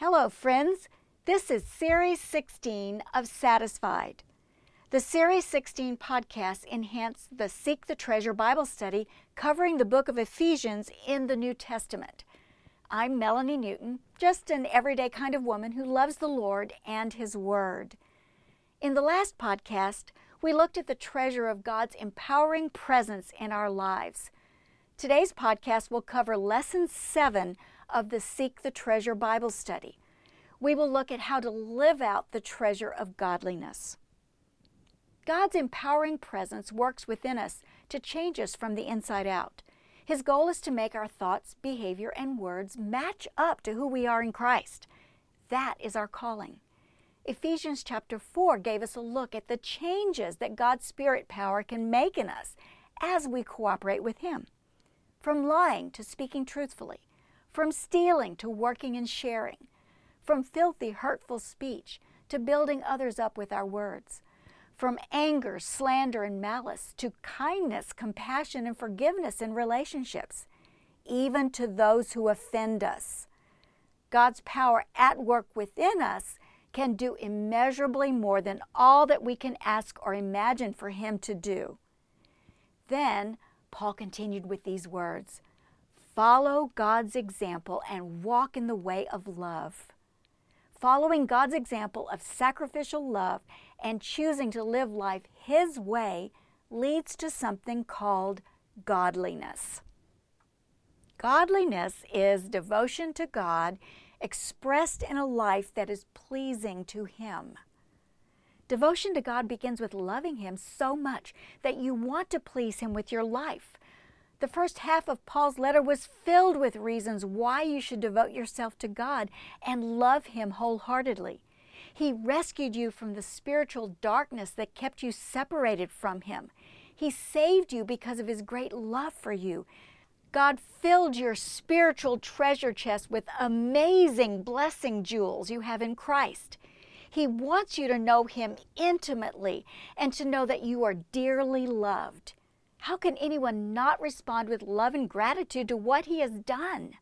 Hello, friends. This is Series 16 of Satisfied. The Series 16 podcast enhance the Seek the Treasure Bible study covering the book of Ephesians in the New Testament. I'm Melanie Newton, just an everyday kind of woman who loves the Lord and His Word. In the last podcast, we looked at the treasure of God's empowering presence in our lives. Today's podcast will cover Lesson 7 of the Seek the Treasure Bible study. We will look at how to live out the treasure of godliness. God's empowering presence works within us to change us from the inside out. His goal is to make our thoughts, behavior, and words match up to who we are in Christ. That is our calling. Ephesians chapter 4 gave us a look at the changes that God's Spirit power can make in us as we cooperate with Him from lying to speaking truthfully, from stealing to working and sharing, from filthy, hurtful speech to building others up with our words, from anger, slander, and malice to kindness, compassion, and forgiveness in relationships, even to those who offend us. God's power at work within us can do immeasurably more than all that we can ask or imagine for Him to do. Then, Paul continued with these words Follow God's example and walk in the way of love. Following God's example of sacrificial love and choosing to live life His way leads to something called godliness. Godliness is devotion to God expressed in a life that is pleasing to Him. Devotion to God begins with loving Him so much that you want to please Him with your life. The first half of Paul's letter was filled with reasons why you should devote yourself to God and love Him wholeheartedly. He rescued you from the spiritual darkness that kept you separated from Him. He saved you because of His great love for you. God filled your spiritual treasure chest with amazing blessing jewels you have in Christ. He wants you to know Him intimately and to know that you are dearly loved. How can anyone not respond with love and gratitude to what He has done?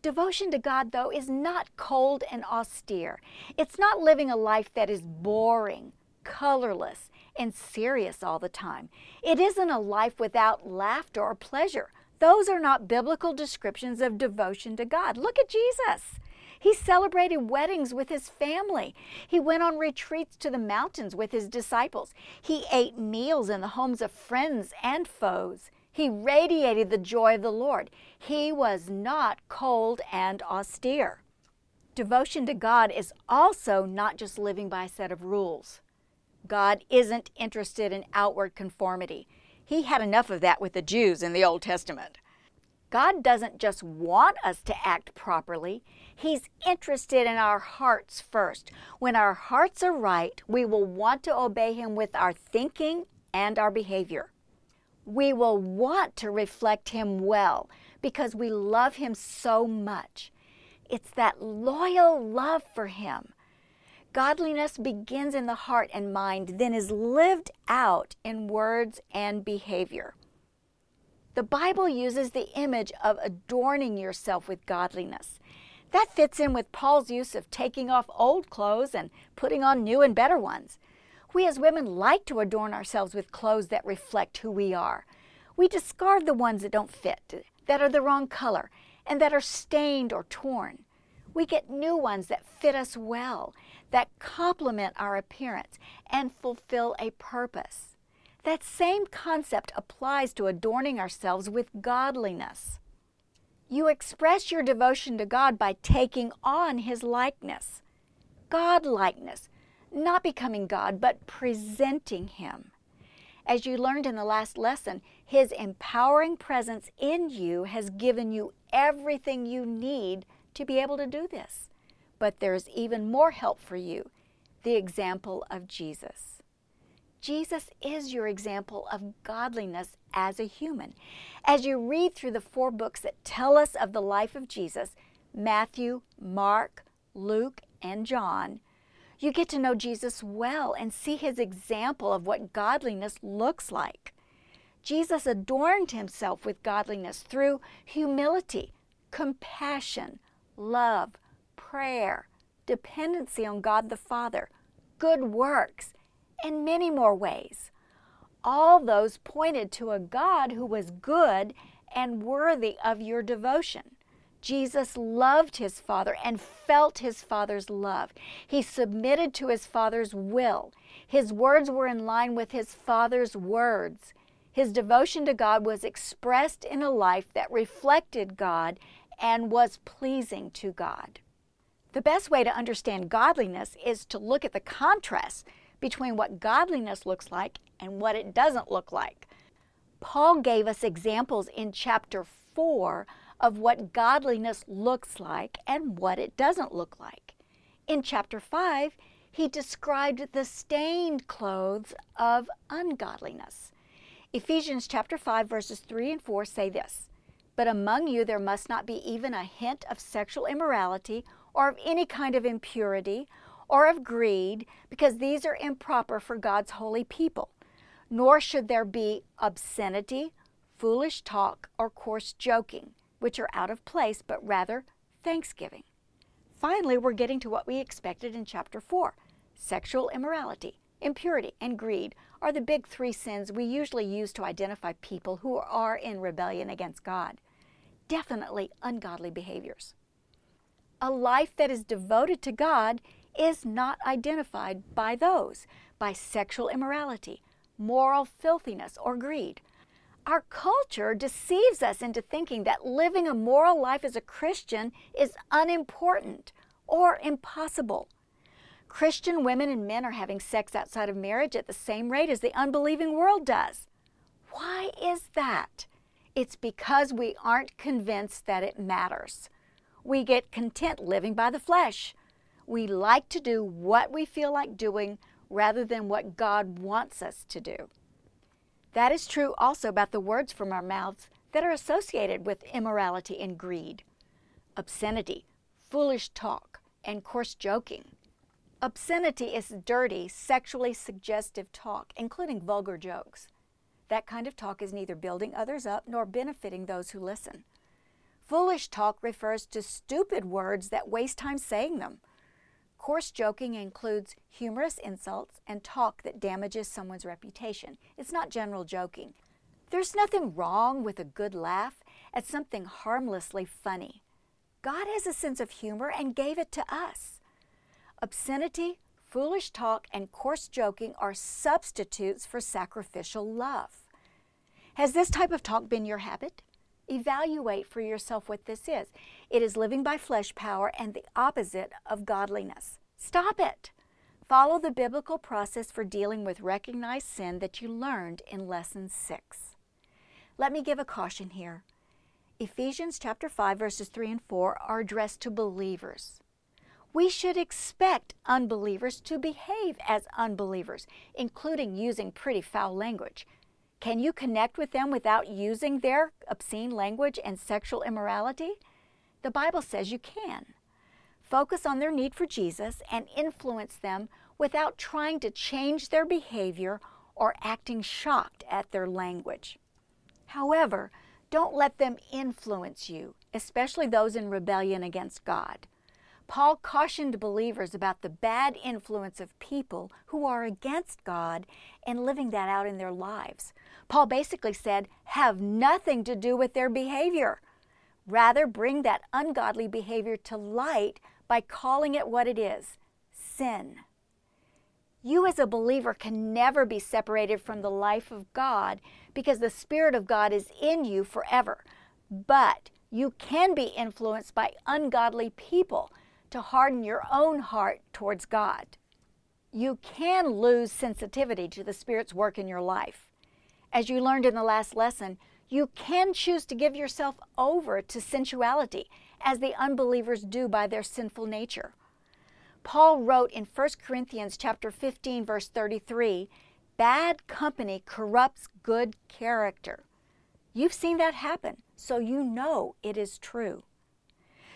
Devotion to God, though, is not cold and austere. It's not living a life that is boring, colorless, and serious all the time. It isn't a life without laughter or pleasure. Those are not biblical descriptions of devotion to God. Look at Jesus. He celebrated weddings with his family. He went on retreats to the mountains with his disciples. He ate meals in the homes of friends and foes. He radiated the joy of the Lord. He was not cold and austere. Devotion to God is also not just living by a set of rules. God isn't interested in outward conformity. He had enough of that with the Jews in the Old Testament. God doesn't just want us to act properly, He's interested in our hearts first. When our hearts are right, we will want to obey Him with our thinking and our behavior. We will want to reflect Him well because we love Him so much. It's that loyal love for Him. Godliness begins in the heart and mind, then is lived out in words and behavior. The Bible uses the image of adorning yourself with godliness. That fits in with Paul's use of taking off old clothes and putting on new and better ones. We as women like to adorn ourselves with clothes that reflect who we are. We discard the ones that don't fit, that are the wrong color, and that are stained or torn. We get new ones that fit us well, that complement our appearance and fulfill a purpose. That same concept applies to adorning ourselves with godliness. You express your devotion to God by taking on His likeness. God likeness, not becoming God, but presenting Him. As you learned in the last lesson, His empowering presence in you has given you everything you need to be able to do this. But there's even more help for you the example of Jesus. Jesus is your example of godliness as a human. As you read through the four books that tell us of the life of Jesus Matthew, Mark, Luke, and John you get to know Jesus well and see his example of what godliness looks like. Jesus adorned himself with godliness through humility, compassion, love, prayer, dependency on God the Father, good works, and many more ways. All those pointed to a God who was good and worthy of your devotion. Jesus loved his Father and felt his Father's love. He submitted to his Father's will. His words were in line with his Father's words. His devotion to God was expressed in a life that reflected God and was pleasing to God. The best way to understand godliness is to look at the contrast between what godliness looks like and what it doesn't look like. Paul gave us examples in chapter 4 of what godliness looks like and what it doesn't look like. In chapter 5, he described the stained clothes of ungodliness. Ephesians chapter 5 verses 3 and 4 say this: But among you there must not be even a hint of sexual immorality or of any kind of impurity or of greed, because these are improper for God's holy people. Nor should there be obscenity, foolish talk, or coarse joking, which are out of place, but rather thanksgiving. Finally, we're getting to what we expected in chapter 4 sexual immorality, impurity, and greed are the big three sins we usually use to identify people who are in rebellion against God. Definitely ungodly behaviors. A life that is devoted to God is not identified by those, by sexual immorality, moral filthiness, or greed. Our culture deceives us into thinking that living a moral life as a Christian is unimportant or impossible. Christian women and men are having sex outside of marriage at the same rate as the unbelieving world does. Why is that? It's because we aren't convinced that it matters. We get content living by the flesh. We like to do what we feel like doing rather than what God wants us to do. That is true also about the words from our mouths that are associated with immorality and greed obscenity, foolish talk, and coarse joking. Obscenity is dirty, sexually suggestive talk, including vulgar jokes. That kind of talk is neither building others up nor benefiting those who listen. Foolish talk refers to stupid words that waste time saying them. Coarse joking includes humorous insults and talk that damages someone's reputation. It's not general joking. There's nothing wrong with a good laugh at something harmlessly funny. God has a sense of humor and gave it to us. Obscenity, foolish talk, and coarse joking are substitutes for sacrificial love. Has this type of talk been your habit? Evaluate for yourself what this is. It is living by flesh power and the opposite of godliness. Stop it. Follow the biblical process for dealing with recognized sin that you learned in lesson 6. Let me give a caution here. Ephesians chapter 5 verses 3 and 4 are addressed to believers we should expect unbelievers to behave as unbelievers, including using pretty foul language. Can you connect with them without using their obscene language and sexual immorality? The Bible says you can. Focus on their need for Jesus and influence them without trying to change their behavior or acting shocked at their language. However, don't let them influence you, especially those in rebellion against God. Paul cautioned believers about the bad influence of people who are against God and living that out in their lives. Paul basically said, have nothing to do with their behavior. Rather, bring that ungodly behavior to light by calling it what it is sin. You, as a believer, can never be separated from the life of God because the Spirit of God is in you forever. But you can be influenced by ungodly people to harden your own heart towards God. You can lose sensitivity to the Spirit's work in your life. As you learned in the last lesson, you can choose to give yourself over to sensuality, as the unbelievers do by their sinful nature. Paul wrote in 1 Corinthians chapter 15 verse 33, bad company corrupts good character. You've seen that happen, so you know it is true.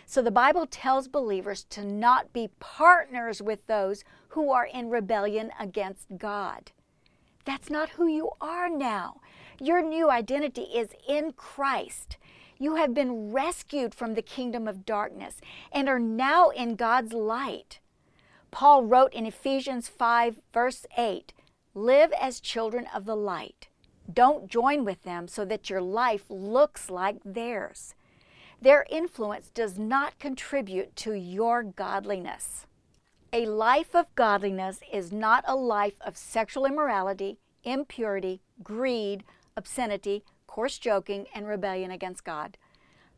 So the Bible tells believers to not be partners with those who are in rebellion against God. That's not who you are now. Your new identity is in Christ. You have been rescued from the kingdom of darkness and are now in God's light. Paul wrote in Ephesians 5, verse 8 Live as children of the light. Don't join with them so that your life looks like theirs. Their influence does not contribute to your godliness. A life of godliness is not a life of sexual immorality, impurity, greed, obscenity, coarse joking, and rebellion against God.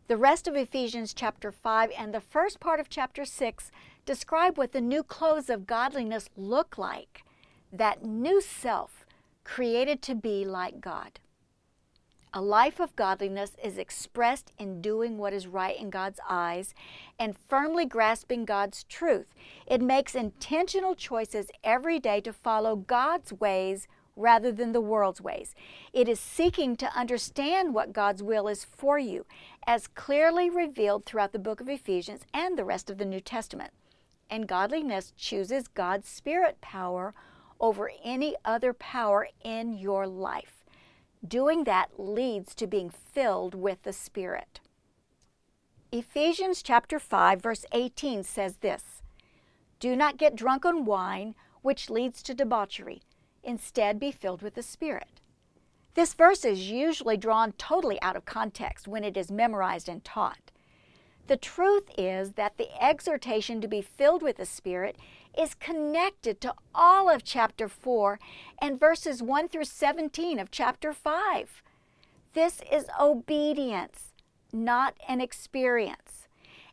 The rest of Ephesians chapter 5 and the first part of chapter 6 describe what the new clothes of godliness look like that new self created to be like God. A life of godliness is expressed in doing what is right in God's eyes and firmly grasping God's truth. It makes intentional choices every day to follow God's ways rather than the world's ways. It is seeking to understand what God's will is for you, as clearly revealed throughout the book of Ephesians and the rest of the New Testament. And godliness chooses God's spirit power over any other power in your life. Doing that leads to being filled with the Spirit. Ephesians chapter 5 verse 18 says this: Do not get drunk on wine, which leads to debauchery. Instead, be filled with the Spirit. This verse is usually drawn totally out of context when it is memorized and taught. The truth is that the exhortation to be filled with the Spirit is connected to all of chapter 4 and verses 1 through 17 of chapter 5. This is obedience, not an experience.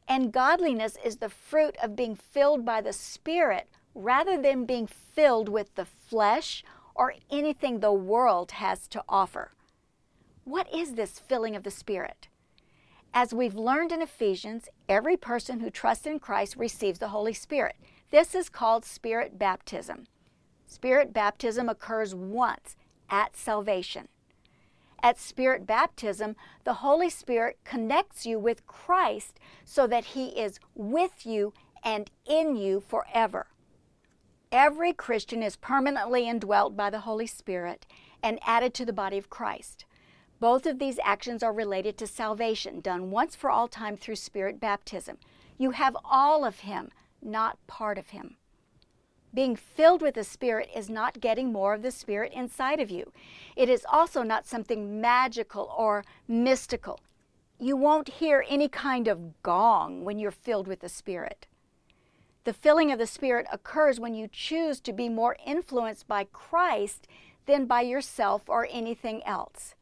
And godliness is the fruit of being filled by the Spirit rather than being filled with the flesh or anything the world has to offer. What is this filling of the Spirit? As we've learned in Ephesians, every person who trusts in Christ receives the Holy Spirit. This is called Spirit baptism. Spirit baptism occurs once at salvation. At Spirit baptism, the Holy Spirit connects you with Christ so that He is with you and in you forever. Every Christian is permanently indwelt by the Holy Spirit and added to the body of Christ. Both of these actions are related to salvation, done once for all time through Spirit baptism. You have all of Him, not part of Him. Being filled with the Spirit is not getting more of the Spirit inside of you. It is also not something magical or mystical. You won't hear any kind of gong when you're filled with the Spirit. The filling of the Spirit occurs when you choose to be more influenced by Christ than by yourself or anything else.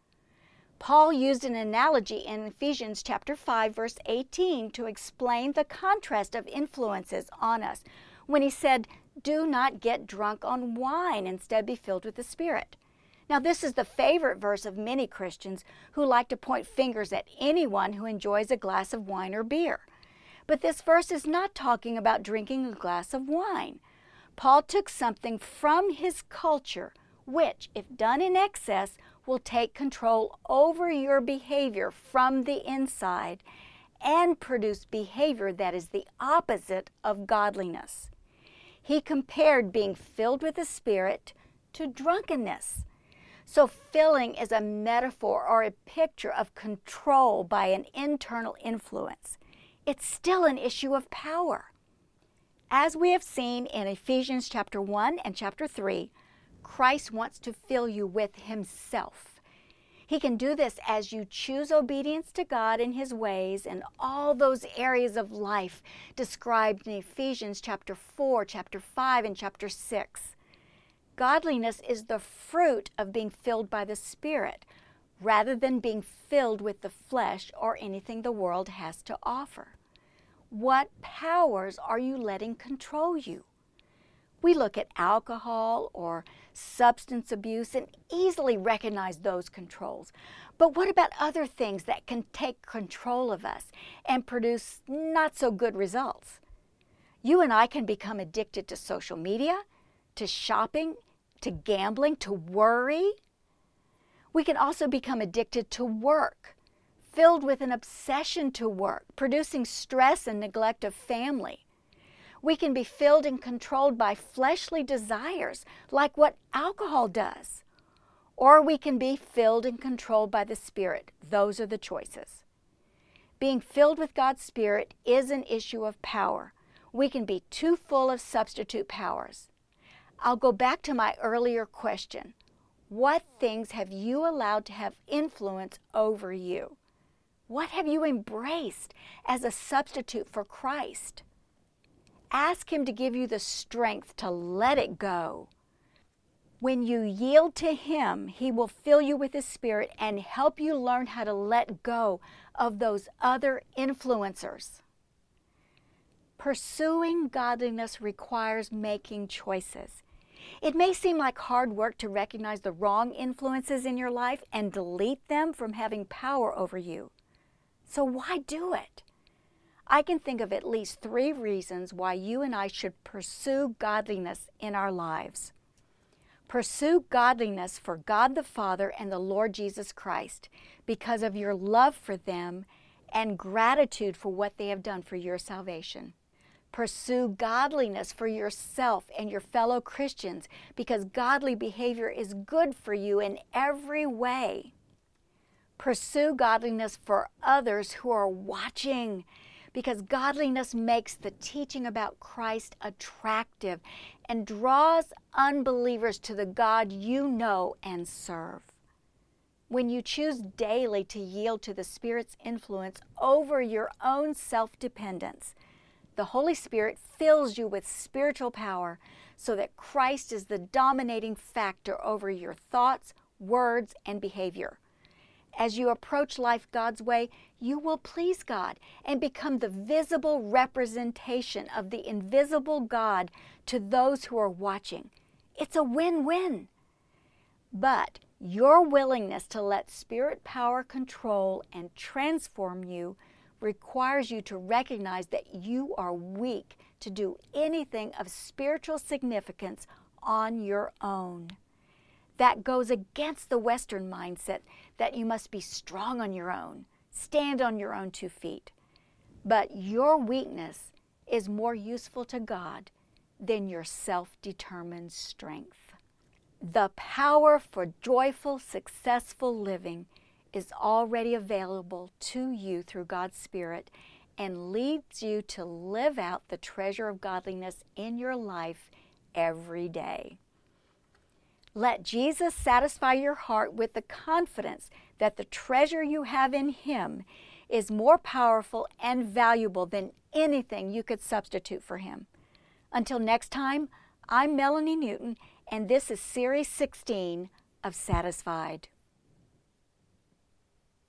Paul used an analogy in Ephesians chapter 5 verse 18 to explain the contrast of influences on us when he said, "Do not get drunk on wine, instead be filled with the Spirit." Now, this is the favorite verse of many Christians who like to point fingers at anyone who enjoys a glass of wine or beer. But this verse is not talking about drinking a glass of wine. Paul took something from his culture, which, if done in excess, will take control over your behavior from the inside and produce behavior that is the opposite of godliness. He compared being filled with the Spirit to drunkenness. So, filling is a metaphor or a picture of control by an internal influence. It's still an issue of power. As we have seen in Ephesians chapter 1 and chapter 3, Christ wants to fill you with Himself. He can do this as you choose obedience to God in His ways and all those areas of life described in Ephesians chapter 4, chapter 5, and chapter 6. Godliness is the fruit of being filled by the Spirit rather than being filled with the flesh or anything the world has to offer. What powers are you letting control you? We look at alcohol or substance abuse and easily recognize those controls. But what about other things that can take control of us and produce not so good results? You and I can become addicted to social media, to shopping, to gambling, to worry. We can also become addicted to work, filled with an obsession to work, producing stress and neglect of family. We can be filled and controlled by fleshly desires, like what alcohol does. Or we can be filled and controlled by the Spirit. Those are the choices. Being filled with God's Spirit is an issue of power. We can be too full of substitute powers. I'll go back to my earlier question. What things have you allowed to have influence over you? What have you embraced as a substitute for Christ? Ask Him to give you the strength to let it go. When you yield to Him, He will fill you with His Spirit and help you learn how to let go of those other influencers. Pursuing godliness requires making choices. It may seem like hard work to recognize the wrong influences in your life and delete them from having power over you. So, why do it? I can think of at least three reasons why you and I should pursue godliness in our lives. Pursue godliness for God the Father and the Lord Jesus Christ because of your love for them and gratitude for what they have done for your salvation. Pursue godliness for yourself and your fellow Christians because godly behavior is good for you in every way. Pursue godliness for others who are watching because godliness makes the teaching about Christ attractive and draws unbelievers to the God you know and serve. When you choose daily to yield to the Spirit's influence over your own self dependence, the Holy Spirit fills you with spiritual power so that Christ is the dominating factor over your thoughts, words, and behavior. As you approach life God's way, you will please God and become the visible representation of the invisible God to those who are watching. It's a win win. But your willingness to let spirit power control and transform you requires you to recognize that you are weak to do anything of spiritual significance on your own. That goes against the Western mindset that you must be strong on your own, stand on your own two feet. But your weakness is more useful to God than your self determined strength. The power for joyful, successful living is already available to you through God's Spirit and leads you to live out the treasure of godliness in your life every day. Let Jesus satisfy your heart with the confidence that the treasure you have in Him is more powerful and valuable than anything you could substitute for Him. Until next time, I'm Melanie Newton, and this is Series 16 of Satisfied.